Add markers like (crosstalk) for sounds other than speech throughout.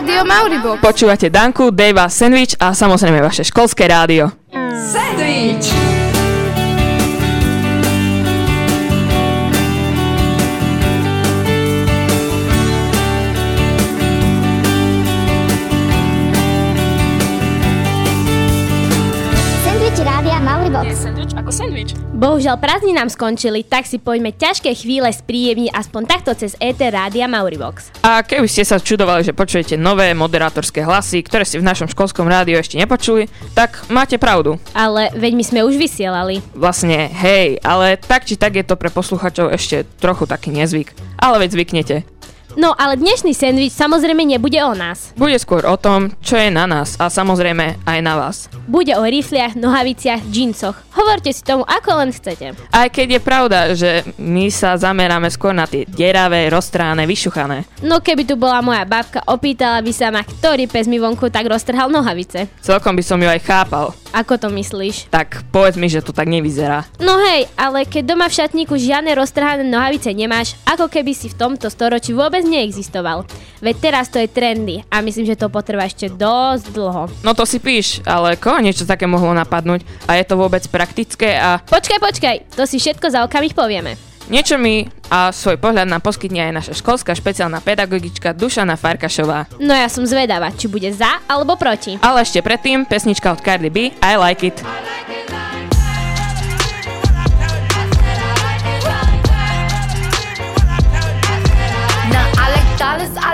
Rádio Mauribox. Počúvate Danku, Deva, Sandwich a samozrejme vaše školské rádio. Sandwich! Bohužiaľ prázdniny nám skončili, tak si poďme ťažké chvíle spríjemniť aspoň takto cez ET Rádia Mauribox. A keby ste sa čudovali, že počujete nové moderátorské hlasy, ktoré si v našom školskom rádiu ešte nepočuli, tak máte pravdu. Ale veď my sme už vysielali. Vlastne, hej, ale tak či tak je to pre posluchačov ešte trochu taký nezvyk. Ale veď zvyknete. No ale dnešný sendvič samozrejme nebude o nás. Bude skôr o tom, čo je na nás a samozrejme aj na vás. Bude o rifliach, nohaviciach, džinsoch. Hovorte si tomu ako len chcete. Aj keď je pravda, že my sa zameráme skôr na tie deravé, roztráne, vyšuchané. No keby tu bola moja babka, opýtala by sa ma, ktorý pes mi vonku tak roztrhal nohavice. Celkom by som ju aj chápal. Ako to myslíš? Tak povedz mi, že to tak nevyzerá. No hej, ale keď doma v šatníku žiadne roztrhané nohavice nemáš, ako keby si v tomto storočí vôbec neexistoval. Veď teraz to je trendy a myslím, že to potrvá ešte dosť dlho. No to si píš, ale koho niečo také mohlo napadnúť a je to vôbec praktické a Počkaj, počkaj, to si všetko za okamih povieme. Niečo mi a svoj pohľad nám poskytne aj naša školská špeciálna pedagogička Dušana Farkašová. No ja som zvedavá, či bude za alebo proti. Ale ešte predtým pesnička od Cardi B I Like It. Now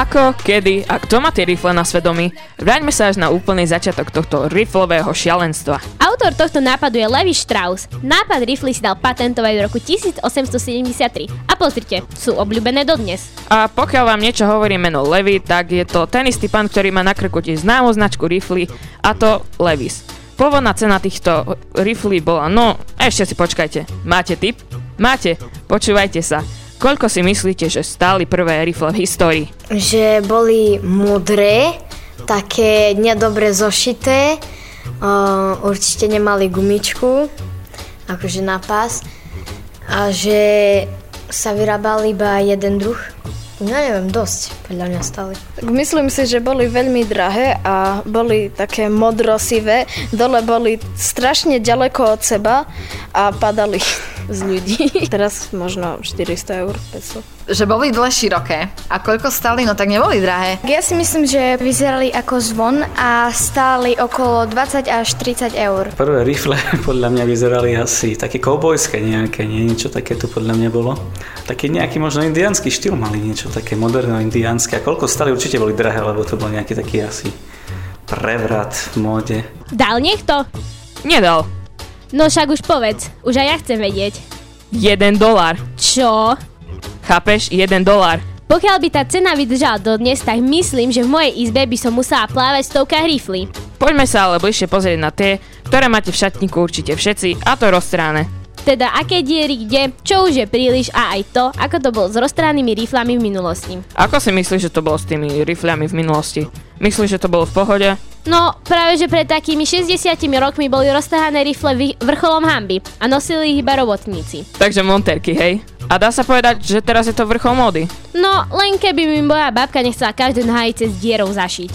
Ako, kedy a kto má tie rifle na svedomí? Vráťme sa až na úplný začiatok tohto riflového šialenstva. Autor tohto nápadu je Levi Strauss. Nápad rifly si dal patentovať v roku 1873. A pozrite, sú obľúbené dodnes. A pokiaľ vám niečo hovorí meno Levi, tak je to ten istý pán, ktorý má na krku tiež známu značku rifly a to Levis. Pôvodná cena týchto riflí bola, no ešte si počkajte. Máte tip? Máte, počúvajte sa. Koľko si myslíte, že stáli prvé rifle v histórii? že boli modré, také nedobre zošité, uh, určite nemali gumičku, akože na pás, a že sa vyrábal iba jeden druh. No neviem, dosť, podľa mňa stali. Tak myslím si, že boli veľmi drahé a boli také modrosivé. Dole boli strašne ďaleko od seba a padali (laughs) z ľudí. (laughs) Teraz možno 400 eur, 500. Že boli dle široké. A koľko stali? No tak neboli drahé. Ja si myslím, že vyzerali ako zvon a stáli okolo 20 až 30 eur. Prvé rifle (laughs) podľa mňa vyzerali asi také koubojské nejaké, nie? niečo také tu podľa mňa bolo. Taký nejaký možno indiánsky štýl mali, niečo také moderno indiánske. A koľko stali určite boli drahé, lebo to bol nejaký taký asi prevrat v móde. Dal niekto? Nedal. No však už povedz, už aj ja chcem vedieť. 1 dolár. Čo? Chápeš? 1 dolár. Pokiaľ by tá cena vydržala dodnes, tak myslím, že v mojej izbe by som musela plávať v stovkách riflí. Poďme sa ale bližšie pozrieť na tie, ktoré máte v šatníku určite všetci, a to roztráne. Teda aké diery kde, čo už je príliš a aj to, ako to bolo s roztránnymi riflami v minulosti. Ako si myslíš, že to bolo s tými rifľami v minulosti? Myslíš, že to bolo v pohode? No, práve že pred takými 60 rokmi boli roztrhané rifle vrcholom hamby a nosili ich iba robotníci. Takže monterky, hej? A dá sa povedať, že teraz je to vrchol módy. No, len keby mi moja babka nechcela každé nohavice s dierou zašiť.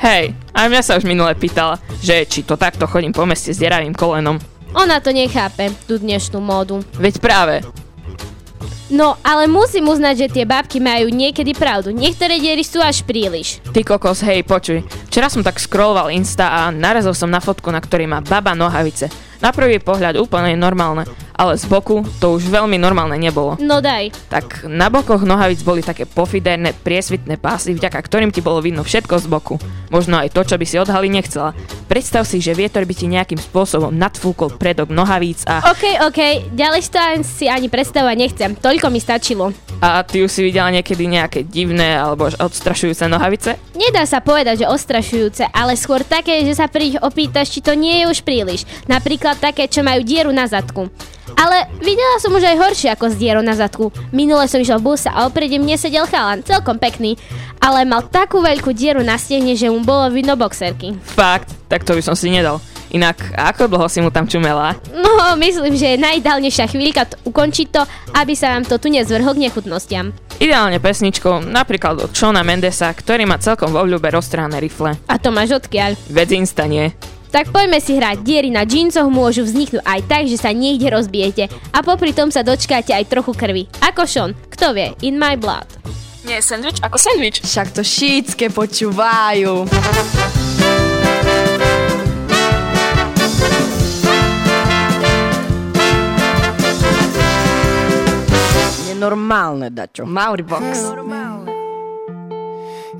Hej, aj mňa sa už minule pýtala, že či to takto chodím po meste s deravým kolenom. Ona to nechápe, tú dnešnú módu. Veď práve, No, ale musím uznať, že tie babky majú niekedy pravdu. Niektoré diery sú až príliš. ty kokos, hej, počuj. Včera som tak scrolloval Insta a narazil som na fotku, na ktorej má baba nohavice. Na prvý pohľad úplne normálne, ale z boku to už veľmi normálne nebolo. No daj. Tak na bokoch nohavic boli také pofiderné, priesvitné pásy, vďaka ktorým ti bolo vidno všetko z boku. Možno aj to, čo by si odhali nechcela. Predstav si, že vietor by ti nejakým spôsobom nadfúkol predok nohavíc a... OK, OK, ďalej to si ani predstavovať nechcem. Toľko mi stačilo. A ty už si videla niekedy nejaké divné alebo odstrašujúce nohavice? Nedá sa povedať, že ostrašujúce, ale skôr také, že sa pri nich opýtaš, či to nie je už príliš. Napríklad také, čo majú dieru na zadku. Ale videla som už aj horšie ako s dierou na zadku. Minule som išiel v buse a oprede mne sedel chalan, celkom pekný, ale mal takú veľkú dieru na stehne, že mu bolo vidno boxerky. Fakt, tak to by som si nedal. Inak, ako dlho si mu tam čumela? No, myslím, že je najideálnejšia chvíľka t- ukončiť to, aby sa vám to tu nezvrhol k nechutnostiam. Ideálne pesničkou, napríklad od Shona Mendesa, ktorý má celkom vo vľube roztrhané rifle. A to máš odkiaľ? Veď Insta nie. Tak poďme si hrať. Diery na džíncoch môžu vzniknúť aj tak, že sa niekde rozbijete a popri tom sa dočkáte aj trochu krvi. Ako Sean, kto vie, in my blood. Nie, sandwich ako sandwich. Však to šítske počúvajú. Nenormálne, dačo. Mauribox.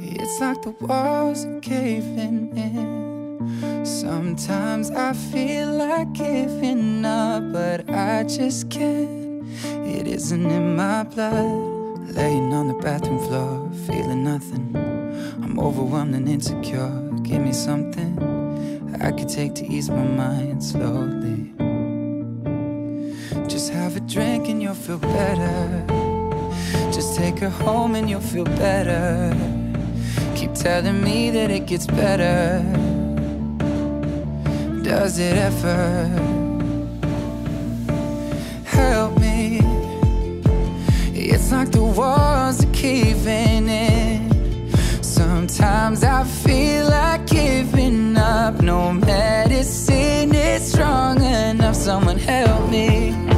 It's like the walls are caving in. Sometimes I feel like giving up, but I just can't. It isn't in my blood. Laying on the bathroom floor, feeling nothing. I'm overwhelmed and insecure. Give me something I could take to ease my mind slowly. Just have a drink and you'll feel better. Just take her home and you'll feel better. Keep telling me that it gets better. Does it ever? Help me. It's like the walls are caving in. Sometimes I feel like giving up. No medicine is strong enough. Someone help me.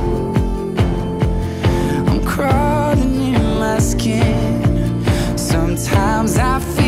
Crawling in my skin. Sometimes I feel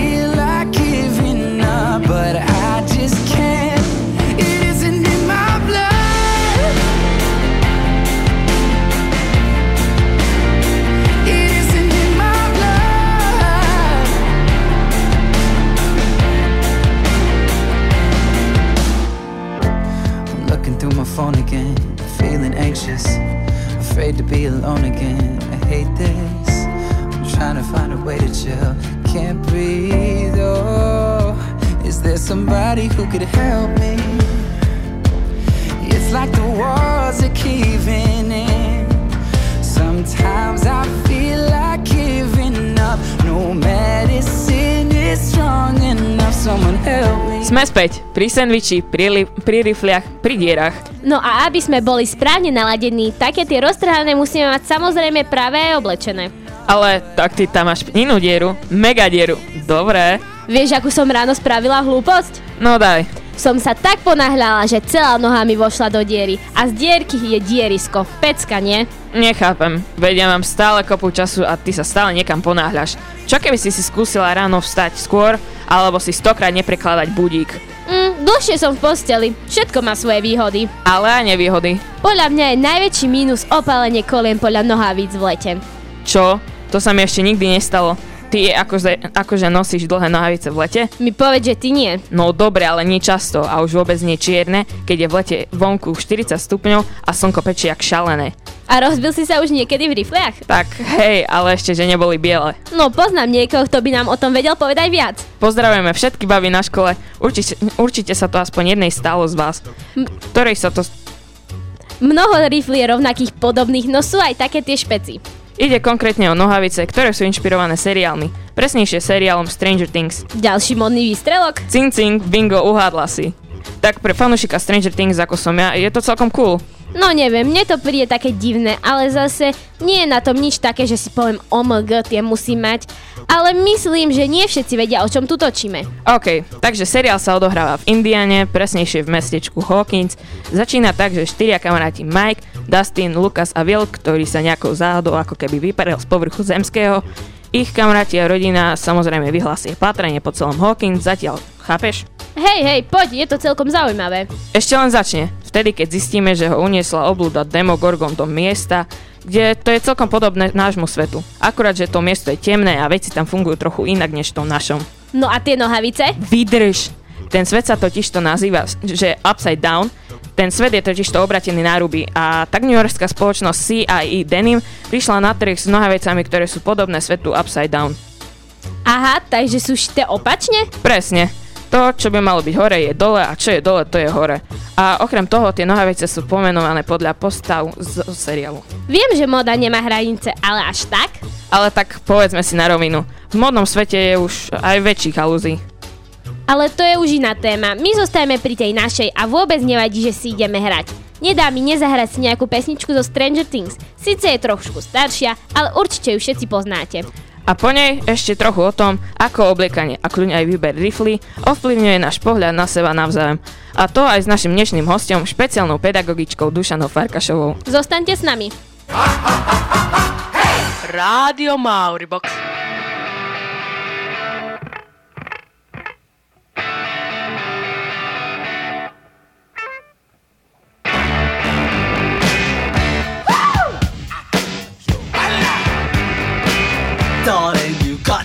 Sme späť pri sandviči, pri, li- pri rifliach, pri dierach. No a aby sme boli správne naladení, také tie roztrhané musíme mať samozrejme práve aj oblečené. Ale tak ty tam máš inú dieru, mega dieru. Dobre, Vieš, akú som ráno spravila hlúposť? no daj. Som sa tak ponáhľala, že celá noha mi vošla do diery. A z dierky je dierisko. Pecka, nie? Nechápem, veď ja mám stále kopu času a ty sa stále niekam ponáhľaš. Čo keby si si skúsila ráno vstať skôr, alebo si stokrát neprekladať budík? Mm, dlhšie som v posteli. Všetko má svoje výhody. Ale aj nevýhody. Podľa mňa je najväčší mínus opálenie kolien podľa nohavíc v lete. Čo? To sa mi ešte nikdy nestalo. Ty akože, akože nosíš dlhé nohavice v lete? Mi povedz, že ty nie. No dobre, ale nie často a už vôbec nie čierne, keď je v lete vonku 40 stupňov a slnko pečie jak šalené. A rozbil si sa už niekedy v rifliach? Tak hej, ale ešte, že neboli biele. No poznám niekoho, kto by nám o tom vedel povedať viac. Pozdravujeme všetky baby na škole, určite, určite sa to aspoň jednej stalo z vás, ktorej sa to... Mnoho riflí je rovnakých podobných, no sú aj také tie špeci. Ide konkrétne o nohavice, ktoré sú inšpirované seriálmi, presnejšie seriálom Stranger Things. Ďalší modný výstrelok? Cing cing, bingo, uhádla si. Tak pre fanúšika Stranger Things ako som ja, je to celkom cool. No neviem, mne to príde také divné, ale zase nie je na tom nič také, že si poviem OMG, tie musí mať. Ale myslím, že nie všetci vedia, o čom tu točíme. OK, takže seriál sa odohráva v Indiane, presnejšie v mestečku Hawkins. Začína tak, že štyria kamaráti Mike, Dustin, Lucas a Will, ktorý sa nejakou záhadou ako keby vyparil z povrchu zemského, Ich kamaráti a rodina samozrejme vyhlásia patrenie po celom Hawkins, zatiaľ, chápeš? Hej, hej, poď, je to celkom zaujímavé. Ešte len začne. Vtedy, keď zistíme, že ho uniesla oblúda Demogorgon do miesta, kde to je celkom podobné nášmu svetu. Akurát, že to miesto je temné a veci tam fungujú trochu inak než v tom našom. No a tie nohavice? Vydrž! Ten svet sa totiž to nazýva, že Upside Down. Ten svet je totiž to obratený na ruby a tak New Yorkská spoločnosť CIE Denim prišla na trh s nohavicami, ktoré sú podobné svetu Upside Down. Aha, takže sú šité opačne? Presne. To, čo by malo byť hore, je dole a čo je dole, to je hore. A okrem toho, tie nohavice sú pomenované podľa postav z seriálu. Viem, že moda nemá hranice, ale až tak? Ale tak povedzme si na rovinu. V modnom svete je už aj väčších halúzí. Ale to je už iná téma. My zostajeme pri tej našej a vôbec nevadí, že si ideme hrať. Nedá mi nezahrať si nejakú pesničku zo Stranger Things. Sice je trošku staršia, ale určite ju všetci poznáte. A po nej ešte trochu o tom, ako obliekanie a kľuň aj výber rifly ovplyvňuje náš pohľad na seba navzájom. A to aj s našim dnešným hostom, špeciálnou pedagogičkou Dušanou Farkašovou. Zostaňte s nami. Rádio Mauribox.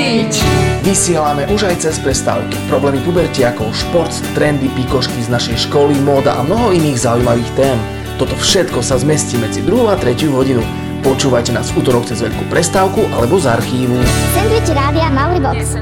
Sandwich! Vysielame už aj cez prestávky. Problémy pubertiakov, šport, trendy, pikošky z našej školy, móda a mnoho iných zaujímavých tém. Toto všetko sa zmestí medzi 2 a 3 hodinu. Počúvajte nás v útorok cez veľkú prestávku alebo z archívu. Sandwich rádia Mauribox.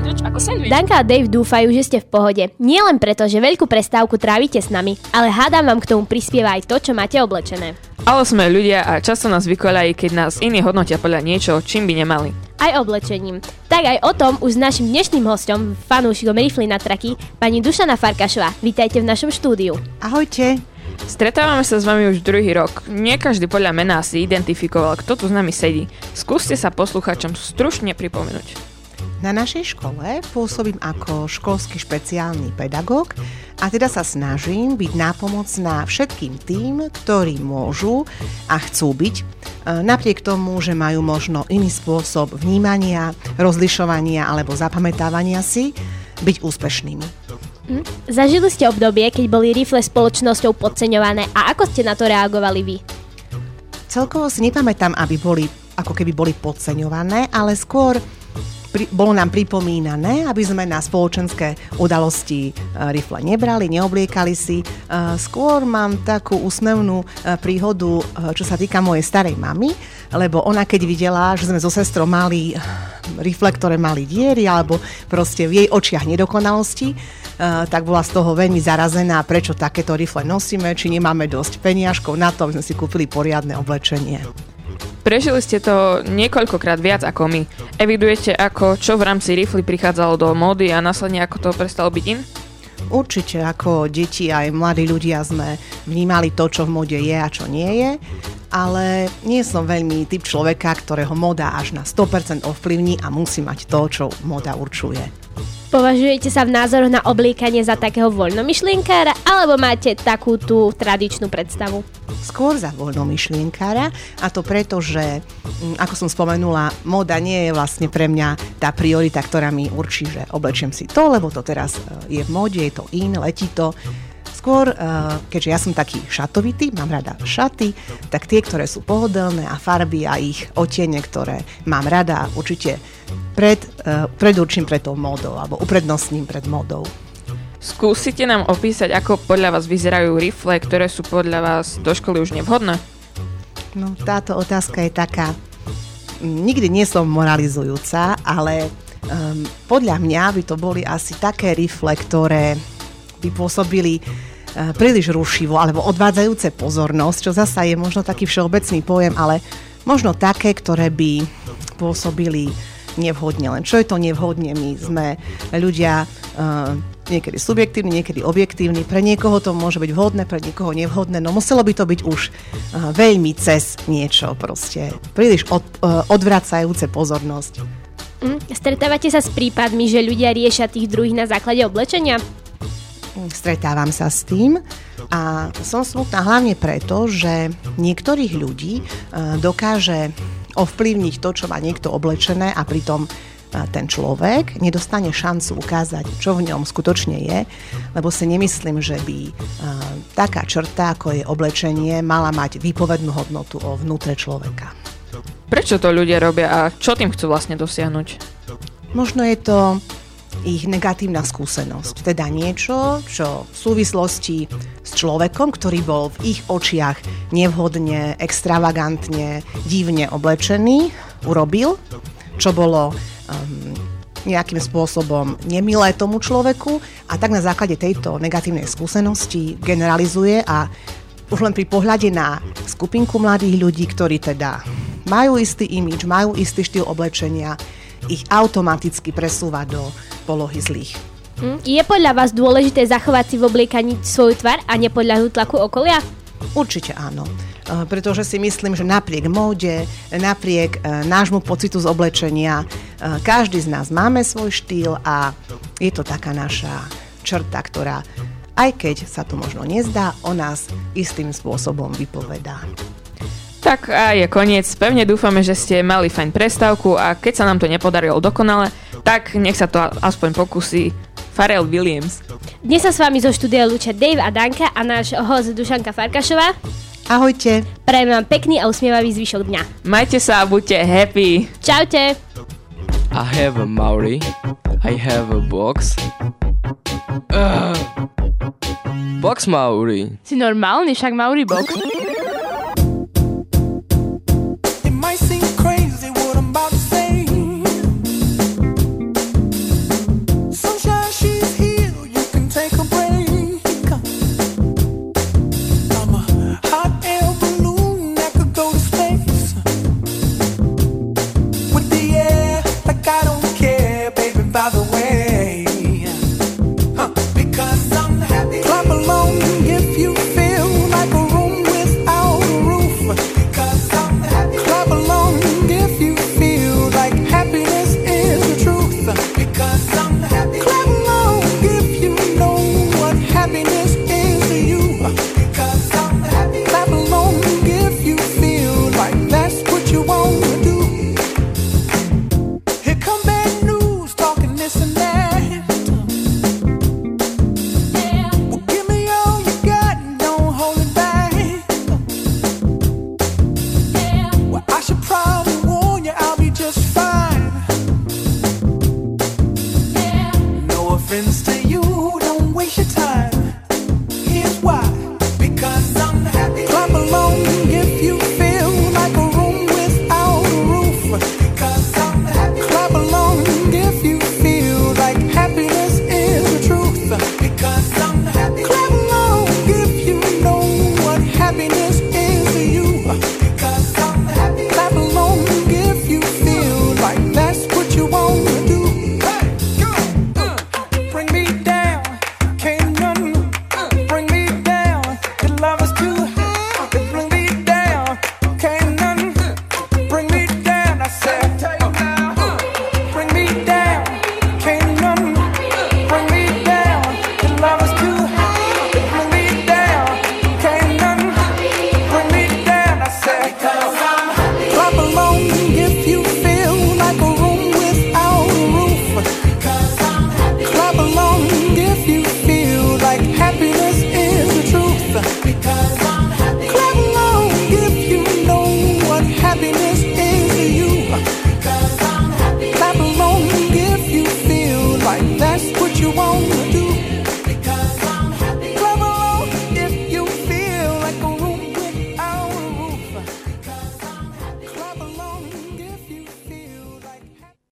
Danka a Dave dúfajú, že ste v pohode. Nie len preto, že veľkú prestávku trávite s nami, ale hádam vám k tomu prispieva aj to, čo máte oblečené. Ale sme ľudia a často nás vykoľají, keď nás iní hodnotia podľa niečo, čím by nemali. Aj oblečením. Tak aj o tom už s našim dnešným hostom, fanúšikom Rifly na traky, pani Dušana Farkašová. Vítajte v našom štúdiu. Ahojte. Stretávame sa s vami už druhý rok. Nie každý podľa mená si identifikoval, kto tu s nami sedí. Skúste sa poslucháčom stručne pripomenúť. Na našej škole pôsobím ako školský špeciálny pedagóg a teda sa snažím byť nápomocná všetkým tým, ktorí môžu a chcú byť, e, napriek tomu, že majú možno iný spôsob vnímania, rozlišovania alebo zapamätávania si, byť úspešnými. Hm? Zažili ste obdobie, keď boli rifle spoločnosťou podceňované a ako ste na to reagovali vy? Celkovo si nepamätám, aby boli ako keby boli podceňované, ale skôr pri, bolo nám pripomínané, aby sme na spoločenské udalosti e, rifle nebrali, neobliekali si. E, skôr mám takú úsmevnú e, príhodu, čo sa týka mojej starej mamy, lebo ona keď videla, že sme so sestrou mali rifle, ktoré mali diery, alebo proste v jej očiach nedokonalosti, tak bola z toho veľmi zarazená, prečo takéto rifle nosíme, či nemáme dosť peniažkov na to, aby sme si kúpili poriadne oblečenie. Prežili ste to niekoľkokrát viac ako my. Evidujete, ako čo v rámci rifly prichádzalo do módy a následne ako to prestalo byť in? Určite ako deti aj mladí ľudia sme vnímali to, čo v mode je a čo nie je, ale nie som veľmi typ človeka, ktorého moda až na 100% ovplyvní a musí mať to, čo moda určuje. Považujete sa v názoroch na obliekanie za takého voľnomyšlienkára alebo máte takú tú tradičnú predstavu? Skôr za voľnomyšlienkára a to preto, že mm, ako som spomenula, moda nie je vlastne pre mňa tá priorita, ktorá mi určí, že oblečiem si to, lebo to teraz e, je v mode, je to in, letí to. Skôr, eh, keďže ja som taký šatovitý, mám rada šaty, tak tie, ktoré sú pohodlné a farby a ich otiene, ktoré mám rada, určite pred, eh, predurčím pred tou modou alebo uprednostním pred modou. Skúsite nám opísať, ako podľa vás vyzerajú rifle, ktoré sú podľa vás do školy už nevhodné? No, táto otázka je taká... mm, Nikdy nie som moralizujúca, ale um, podľa mňa by to boli asi také rifle, ktoré by pôsobili uh, príliš rušivo alebo odvádzajúce pozornosť, čo zasa je možno taký všeobecný pojem, ale možno také, ktoré by pôsobili nevhodne. Len čo je to nevhodne? My sme ľudia uh, niekedy subjektívni, niekedy objektívni. Pre niekoho to môže byť vhodné, pre niekoho nevhodné. No muselo by to byť už uh, veľmi cez niečo proste. Príliš od, uh, odvracajúce pozornosť. Hm? Stretávate sa s prípadmi, že ľudia riešia tých druhých na základe oblečenia? Stretávam sa s tým a som smutná hlavne preto, že niektorých ľudí uh, dokáže ovplyvniť to, čo má niekto oblečené a pritom uh, ten človek nedostane šancu ukázať, čo v ňom skutočne je, lebo si nemyslím, že by uh, taká črta, ako je oblečenie, mala mať výpovednú hodnotu o vnútre človeka. Prečo to ľudia robia a čo tým chcú vlastne dosiahnuť? Možno je to ich negatívna skúsenosť, teda niečo, čo v súvislosti s človekom, ktorý bol v ich očiach nevhodne, extravagantne, divne oblečený, urobil, čo bolo um, nejakým spôsobom nemilé tomu človeku a tak na základe tejto negatívnej skúsenosti generalizuje a už len pri pohľade na skupinku mladých ľudí, ktorí teda majú istý imič, majú istý štýl oblečenia, ich automaticky presúva do polohy zlých. Hm? Je podľa vás dôležité zachovať si v obliekaní svoju tvár a nepodľahnúť tlaku okolia? Určite áno. E, Pretože si myslím, že napriek móde, napriek e, nášmu pocitu z oblečenia, e, každý z nás máme svoj štýl a je to taká naša črta, ktorá aj keď sa to možno nezdá, o nás istým spôsobom vypovedá. Tak a je koniec. Pevne dúfame, že ste mali fajn prestávku a keď sa nám to nepodarilo dokonale, tak nech sa to aspoň pokusí Pharrell Williams. Dnes sa s vami zo štúdia lúčia Dave a Danka a náš host Dušanka Farkašová. Ahojte. Prajem vám pekný a usmievavý zvyšok dňa. Majte sa a buďte happy. Čaute. I have a Maori. I have a box. Ugh. Box Maori. Si normálny, však Mauri box.